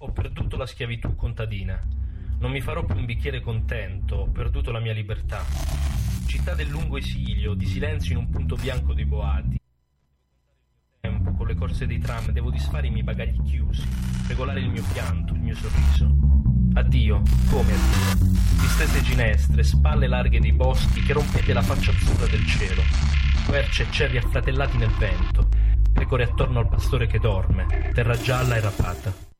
Ho perduto la schiavitù contadina. Non mi farò più un bicchiere contento, ho perduto la mia libertà. Città del lungo esilio, di silenzio in un punto bianco dei boati. Tempo, con le corse dei tram, devo disfare i miei bagagli chiusi, regolare il mio pianto, il mio sorriso. Addio, come addio? Distese ginestre, spalle larghe dei boschi che rompete la faccia azzurra del cielo. Querce e cerri affratellati nel vento. Pecore attorno al pastore che dorme, terra gialla e rapata.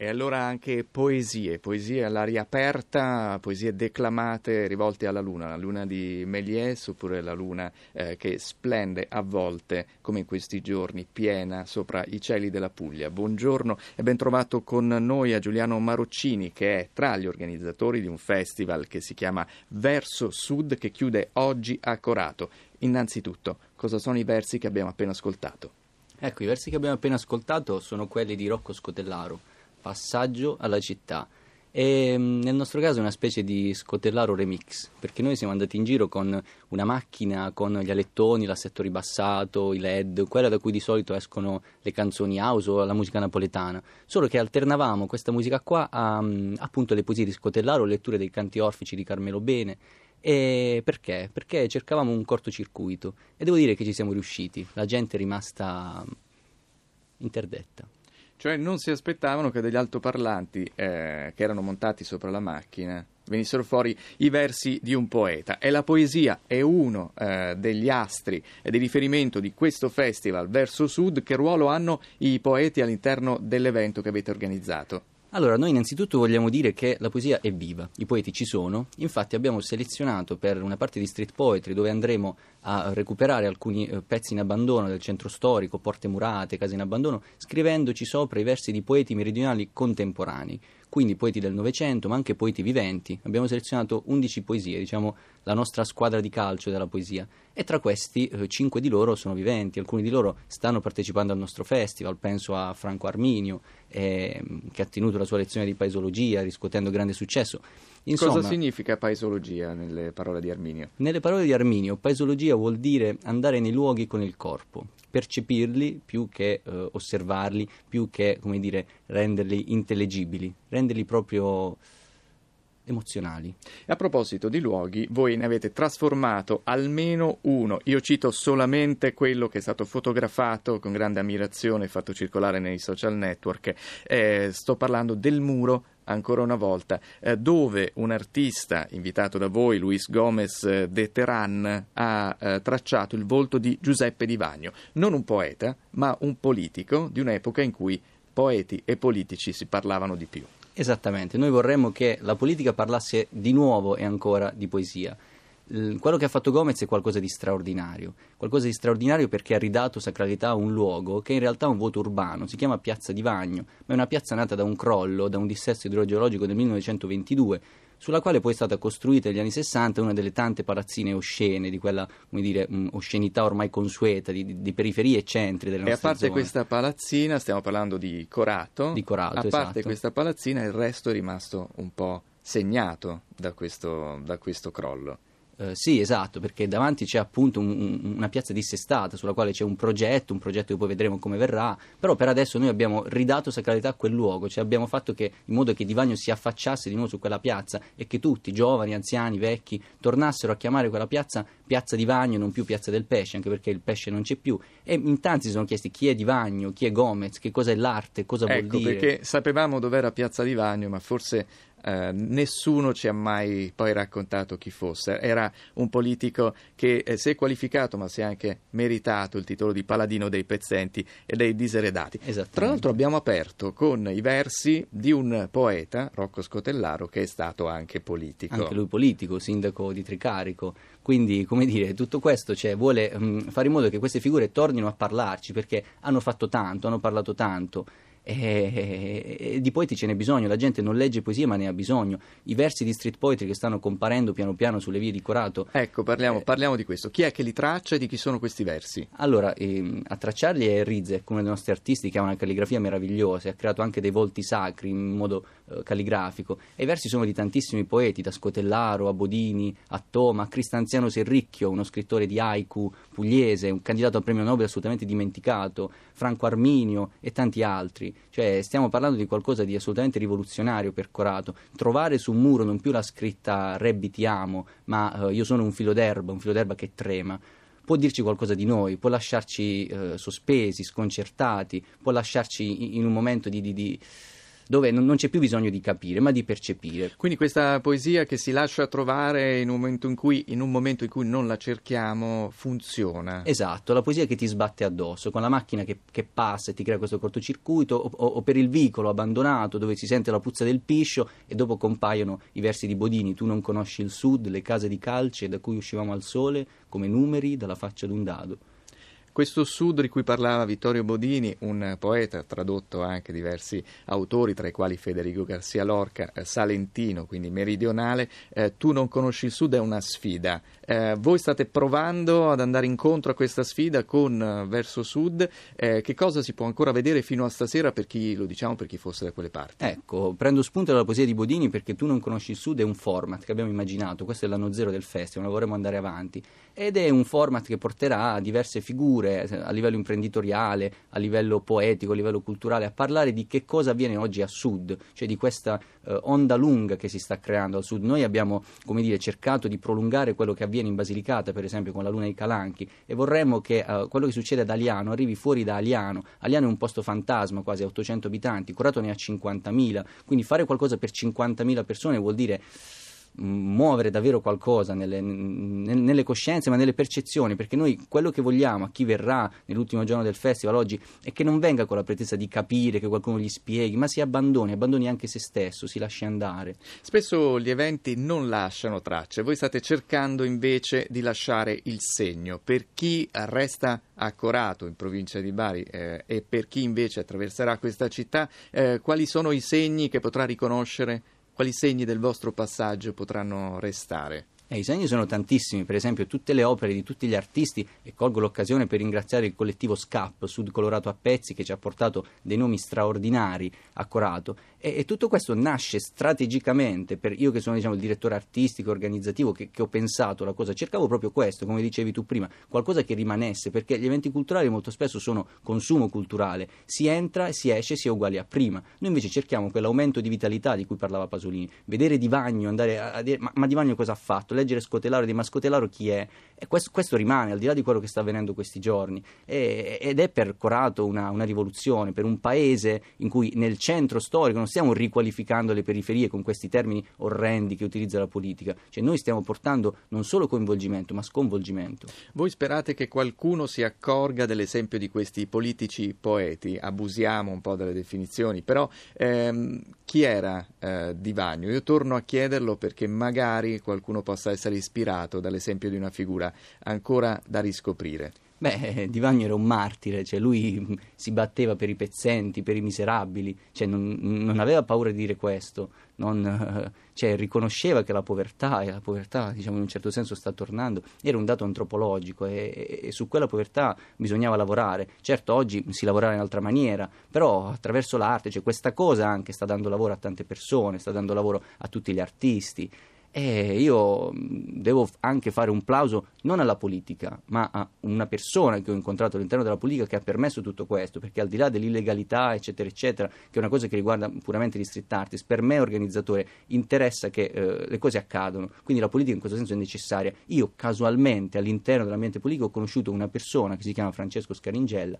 E allora anche poesie, poesie all'aria aperta, poesie declamate rivolte alla luna, la luna di Méliès oppure la luna eh, che splende a volte, come in questi giorni, piena sopra i cieli della Puglia. Buongiorno e ben trovato con noi a Giuliano Maroccini che è tra gli organizzatori di un festival che si chiama Verso Sud che chiude oggi a Corato. Innanzitutto, cosa sono i versi che abbiamo appena ascoltato? Ecco, i versi che abbiamo appena ascoltato sono quelli di Rocco Scotellaro passaggio alla città. E mm, nel nostro caso è una specie di scotellaro remix, perché noi siamo andati in giro con una macchina con gli alettoni, l'assetto ribassato, i LED, quella da cui di solito escono le canzoni house o la musica napoletana, solo che alternavamo questa musica qua a mm, appunto le poesie di Scotellaro, letture dei canti orfici di Carmelo Bene. E perché? Perché cercavamo un cortocircuito e devo dire che ci siamo riusciti, la gente è rimasta interdetta. Cioè non si aspettavano che degli altoparlanti eh, che erano montati sopra la macchina venissero fuori i versi di un poeta. E la poesia è uno eh, degli astri di riferimento di questo festival verso sud. Che ruolo hanno i poeti all'interno dell'evento che avete organizzato? Allora, noi innanzitutto vogliamo dire che la poesia è viva, i poeti ci sono, infatti abbiamo selezionato per una parte di street poetry dove andremo a recuperare alcuni eh, pezzi in abbandono del centro storico, porte murate, case in abbandono, scrivendoci sopra i versi di poeti meridionali contemporanei quindi poeti del Novecento, ma anche poeti viventi. Abbiamo selezionato 11 poesie, diciamo la nostra squadra di calcio della poesia, e tra questi eh, 5 di loro sono viventi, alcuni di loro stanno partecipando al nostro festival, penso a Franco Arminio, eh, che ha tenuto la sua lezione di paesologia riscuotendo grande successo. Insomma, Cosa significa paesologia nelle parole di Arminio? Nelle parole di Arminio, paesologia vuol dire andare nei luoghi con il corpo, percepirli più che eh, osservarli, più che come dire, renderli intellegibili, renderli proprio emozionali. A proposito di luoghi, voi ne avete trasformato almeno uno. Io cito solamente quello che è stato fotografato con grande ammirazione e fatto circolare nei social network. Eh, sto parlando del muro ancora una volta, eh, dove un artista invitato da voi, Luis Gomez eh, de Terran, ha eh, tracciato il volto di Giuseppe Di Vagno, non un poeta, ma un politico di un'epoca in cui poeti e politici si parlavano di più. Esattamente, noi vorremmo che la politica parlasse di nuovo e ancora di poesia quello che ha fatto Gomez è qualcosa di straordinario, qualcosa di straordinario perché ha ridato sacralità a un luogo che in realtà è un vuoto urbano, si chiama Piazza di Vagno, ma è una piazza nata da un crollo, da un dissesto idrogeologico del 1922, sulla quale poi è stata costruita negli anni 60 una delle tante palazzine oscene, di quella dire, oscenità ormai consueta, di, di, periferie e centri delle nostre E a parte zone. questa palazzina, stiamo parlando di Corato, di Corato a parte esatto. questa palazzina il resto è rimasto un po' segnato da questo, da questo crollo. Eh, sì, esatto, perché davanti c'è appunto un, un, una piazza dissestata sulla quale c'è un progetto, un progetto che poi vedremo come verrà, però per adesso noi abbiamo ridato sacralità a quel luogo, cioè abbiamo fatto che, in modo che Divagno si affacciasse di nuovo su quella piazza e che tutti, giovani, anziani, vecchi, tornassero a chiamare quella piazza piazza Divagno e non più piazza del pesce, anche perché il pesce non c'è più. E in tanti si sono chiesti chi è Divagno, chi è Gomez, che cosa è l'arte, cosa ecco, vuol dire. perché sapevamo dov'era piazza Divagno, ma forse eh, nessuno ci ha mai poi raccontato chi fosse. Era un politico che eh, si è qualificato, ma si è anche meritato il titolo di paladino dei pezzenti e dei diseredati. Tra l'altro abbiamo aperto con i versi di un poeta, Rocco Scotellaro, che è stato anche politico. Anche lui politico, sindaco di Tricarico. Quindi, come dire, tutto questo cioè, vuole mh, mm, fare in modo che queste figure tornino a parlarci perché hanno fatto tanto, hanno parlato tanto e, e, di poeti ce n'è bisogno, la gente non legge poesie ma ne ha bisogno. I versi di street poetry che stanno comparendo piano piano sulle vie di Corato. Ecco, parliamo, eh, parliamo di questo. Chi è che li traccia e di chi sono questi versi? Allora, ehm, a tracciarli è Rizek, uno dei nostri artisti che ha una calligrafia meravigliosa, ha creato anche dei volti sacri in modo eh, calligrafico. E i versi sono di tantissimi poeti, da Scotellaro a Bodini, a Toma, a Cristanziano Serricchio, uno scrittore di haiku pugliese, un candidato al premio Nobel assolutamente dimenticato, Franco Arminio e tanti altri. Cioè stiamo parlando di qualcosa di assolutamente rivoluzionario per Corato. Trovare su un muro non più la scritta Rebbi ti amo, ma eh, io sono un filo d'erba, un filo d'erba che trema può dirci qualcosa di noi, può lasciarci eh, sospesi, sconcertati, può lasciarci in un momento di, di, di dove non, c'è più bisogno di capire, ma di percepire. Quindi questa poesia che si lascia trovare in un momento in cui, in un momento in cui non la cerchiamo funziona. Esatto, la poesia che ti sbatte addosso, con la macchina che, che passa e ti crea questo cortocircuito, o, o, o, per il vicolo abbandonato dove si sente la puzza del piscio e dopo compaiono i versi di Bodini, tu non conosci il sud, le case di calce da cui uscivamo al sole come numeri dalla faccia d'un dado. Questo sud di cui parlava Vittorio Bodini, un poeta tradotto anche diversi autori, tra i quali Federico Garcia Lorca, eh, salentino, quindi meridionale, eh, tu non conosci il sud è una sfida. Eh, voi state provando ad andare incontro a questa sfida con uh, Verso Sud. Eh, che cosa si può ancora vedere fino a stasera per chi, lo diciamo, per chi fosse da quelle parti? Ecco, prendo spunto dalla poesia di Bodini perché tu non conosci il sud è un format che abbiamo immaginato, questo è l'anno zero del festival, vorremmo andare avanti ed è un format che porterà diverse figure eh, a livello imprenditoriale, a livello poetico, a livello culturale, a parlare di che cosa avviene oggi a sud, cioè di questa eh, onda lunga che si sta creando al sud. Noi abbiamo, come dire, cercato di prolungare quello che avviene in Basilicata, per esempio con la Luna dei Calanchi, e vorremmo che eh, quello che succede ad Aliano arrivi fuori da Aliano. Aliano è un posto fantasma, quasi a 800 abitanti, Corato ne ha 50.000, quindi fare qualcosa per 50.000 persone vuol dire muovere davvero qualcosa nelle, nelle, coscienze ma nelle percezioni perché noi quello che vogliamo a chi verrà nell'ultimo giorno del festival oggi è che non venga con la pretesa di capire che qualcuno gli spieghi ma si abbandoni, abbandoni anche se stesso si lasci andare. Spesso gli eventi non lasciano tracce. Voi state cercando invece di lasciare il segno. Per chi resta a Corato in provincia di Bari eh, e per chi invece attraverserà questa città eh, quali sono i segni che potrà riconoscere quali segni del vostro passaggio potranno restare? Eh, I segni sono tantissimi, per esempio tutte le opere di tutti gli artisti e colgo l'occasione per ringraziare il collettivo SCAP, Sud Colorato a Pezzi, che ci ha portato dei nomi straordinari a Corato e, e tutto questo nasce strategicamente, per io che sono diciamo, il direttore artistico, organizzativo, che, che ho pensato la cosa, cercavo proprio questo, come dicevi tu prima, qualcosa che rimanesse, perché gli eventi culturali molto spesso sono consumo culturale, si entra e si esce, si è uguali a prima. Noi invece cerchiamo quell'aumento di vitalità di cui parlava Pasolini, vedere Di Vagno, andare a, a dire ma, ma Di Vagno cosa ha fatto? Leggere Scotelaro dire ma Scotelaro chi è? E questo, questo, rimane al di là di quello che sta avvenendo questi giorni e, ed è per Corato una, una, rivoluzione, per un paese in cui nel centro storico non stiamo riqualificando le periferie con questi termini orrendi che utilizza la politica, cioè noi stiamo portando non solo coinvolgimento ma sconvolgimento. Voi sperate che qualcuno si accorga dell'esempio di questi politici poeti, abusiamo un po' delle definizioni, però ehm, chi era eh, Di Vagno? Io torno a chiederlo perché magari qualcuno possa essere ispirato dall'esempio di una figura ancora da riscoprire. Beh, Di Vagno era un martire, cioè lui si batteva per i pezzenti, per i miserabili, cioè non, non aveva paura di dire questo, non, cioè riconosceva che la povertà, e la povertà diciamo in un certo senso sta tornando, era un dato antropologico e, e, su quella povertà bisognava lavorare. Certo oggi si lavora in altra maniera, però attraverso l'arte, cioè questa cosa anche sta dando lavoro a tante persone, sta dando lavoro a tutti gli artisti. E io devo anche fare un plauso non alla politica, ma a una persona che ho incontrato all'interno della politica che ha permesso tutto questo, perché al di là dell'illegalità, eccetera, eccetera, che è una cosa che riguarda puramente gli street artist, per me organizzatore interessa che eh, le cose accadano, quindi la politica in questo senso è necessaria. Io casualmente all'interno dell'ambiente politico ho conosciuto una persona che si chiama Francesco Scaringella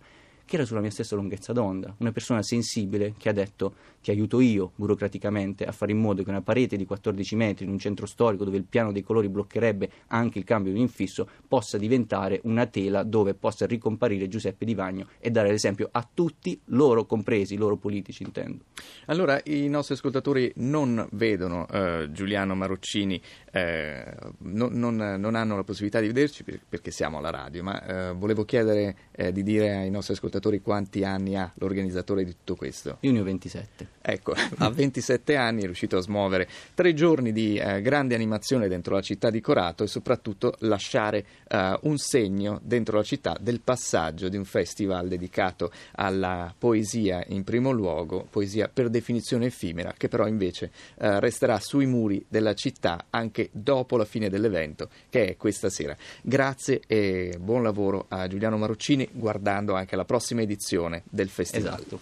che era sulla mia stessa lunghezza d'onda, una persona sensibile che ha detto ti aiuto io burocraticamente a fare in modo che una parete di 14 metri in un centro storico dove il piano dei colori bloccherebbe anche il cambio di un infisso possa diventare una tela dove possa ricomparire Giuseppe Di Vagno e dare l'esempio a tutti, loro compresi, loro politici intendo. Allora i nostri ascoltatori non vedono eh, Giuliano Maroccini, eh, no, non, non, hanno la possibilità di vederci perché siamo alla radio, ma eh, volevo chiedere eh, di dire ai nostri ascoltatori ascoltatori quanti anni ha l'organizzatore di tutto questo? Io ne ho 27. Ecco, a 27 anni è riuscito a smuovere tre giorni di eh, grande animazione dentro la città di Corato e soprattutto lasciare eh, un segno dentro la città del passaggio di un festival dedicato alla poesia in primo luogo, poesia per definizione effimera, che però invece eh, resterà sui muri della città anche dopo la fine dell'evento, che è questa sera. Grazie e buon lavoro a Giuliano Maroccini, guardando anche la prossima edizione del festival. Esatto.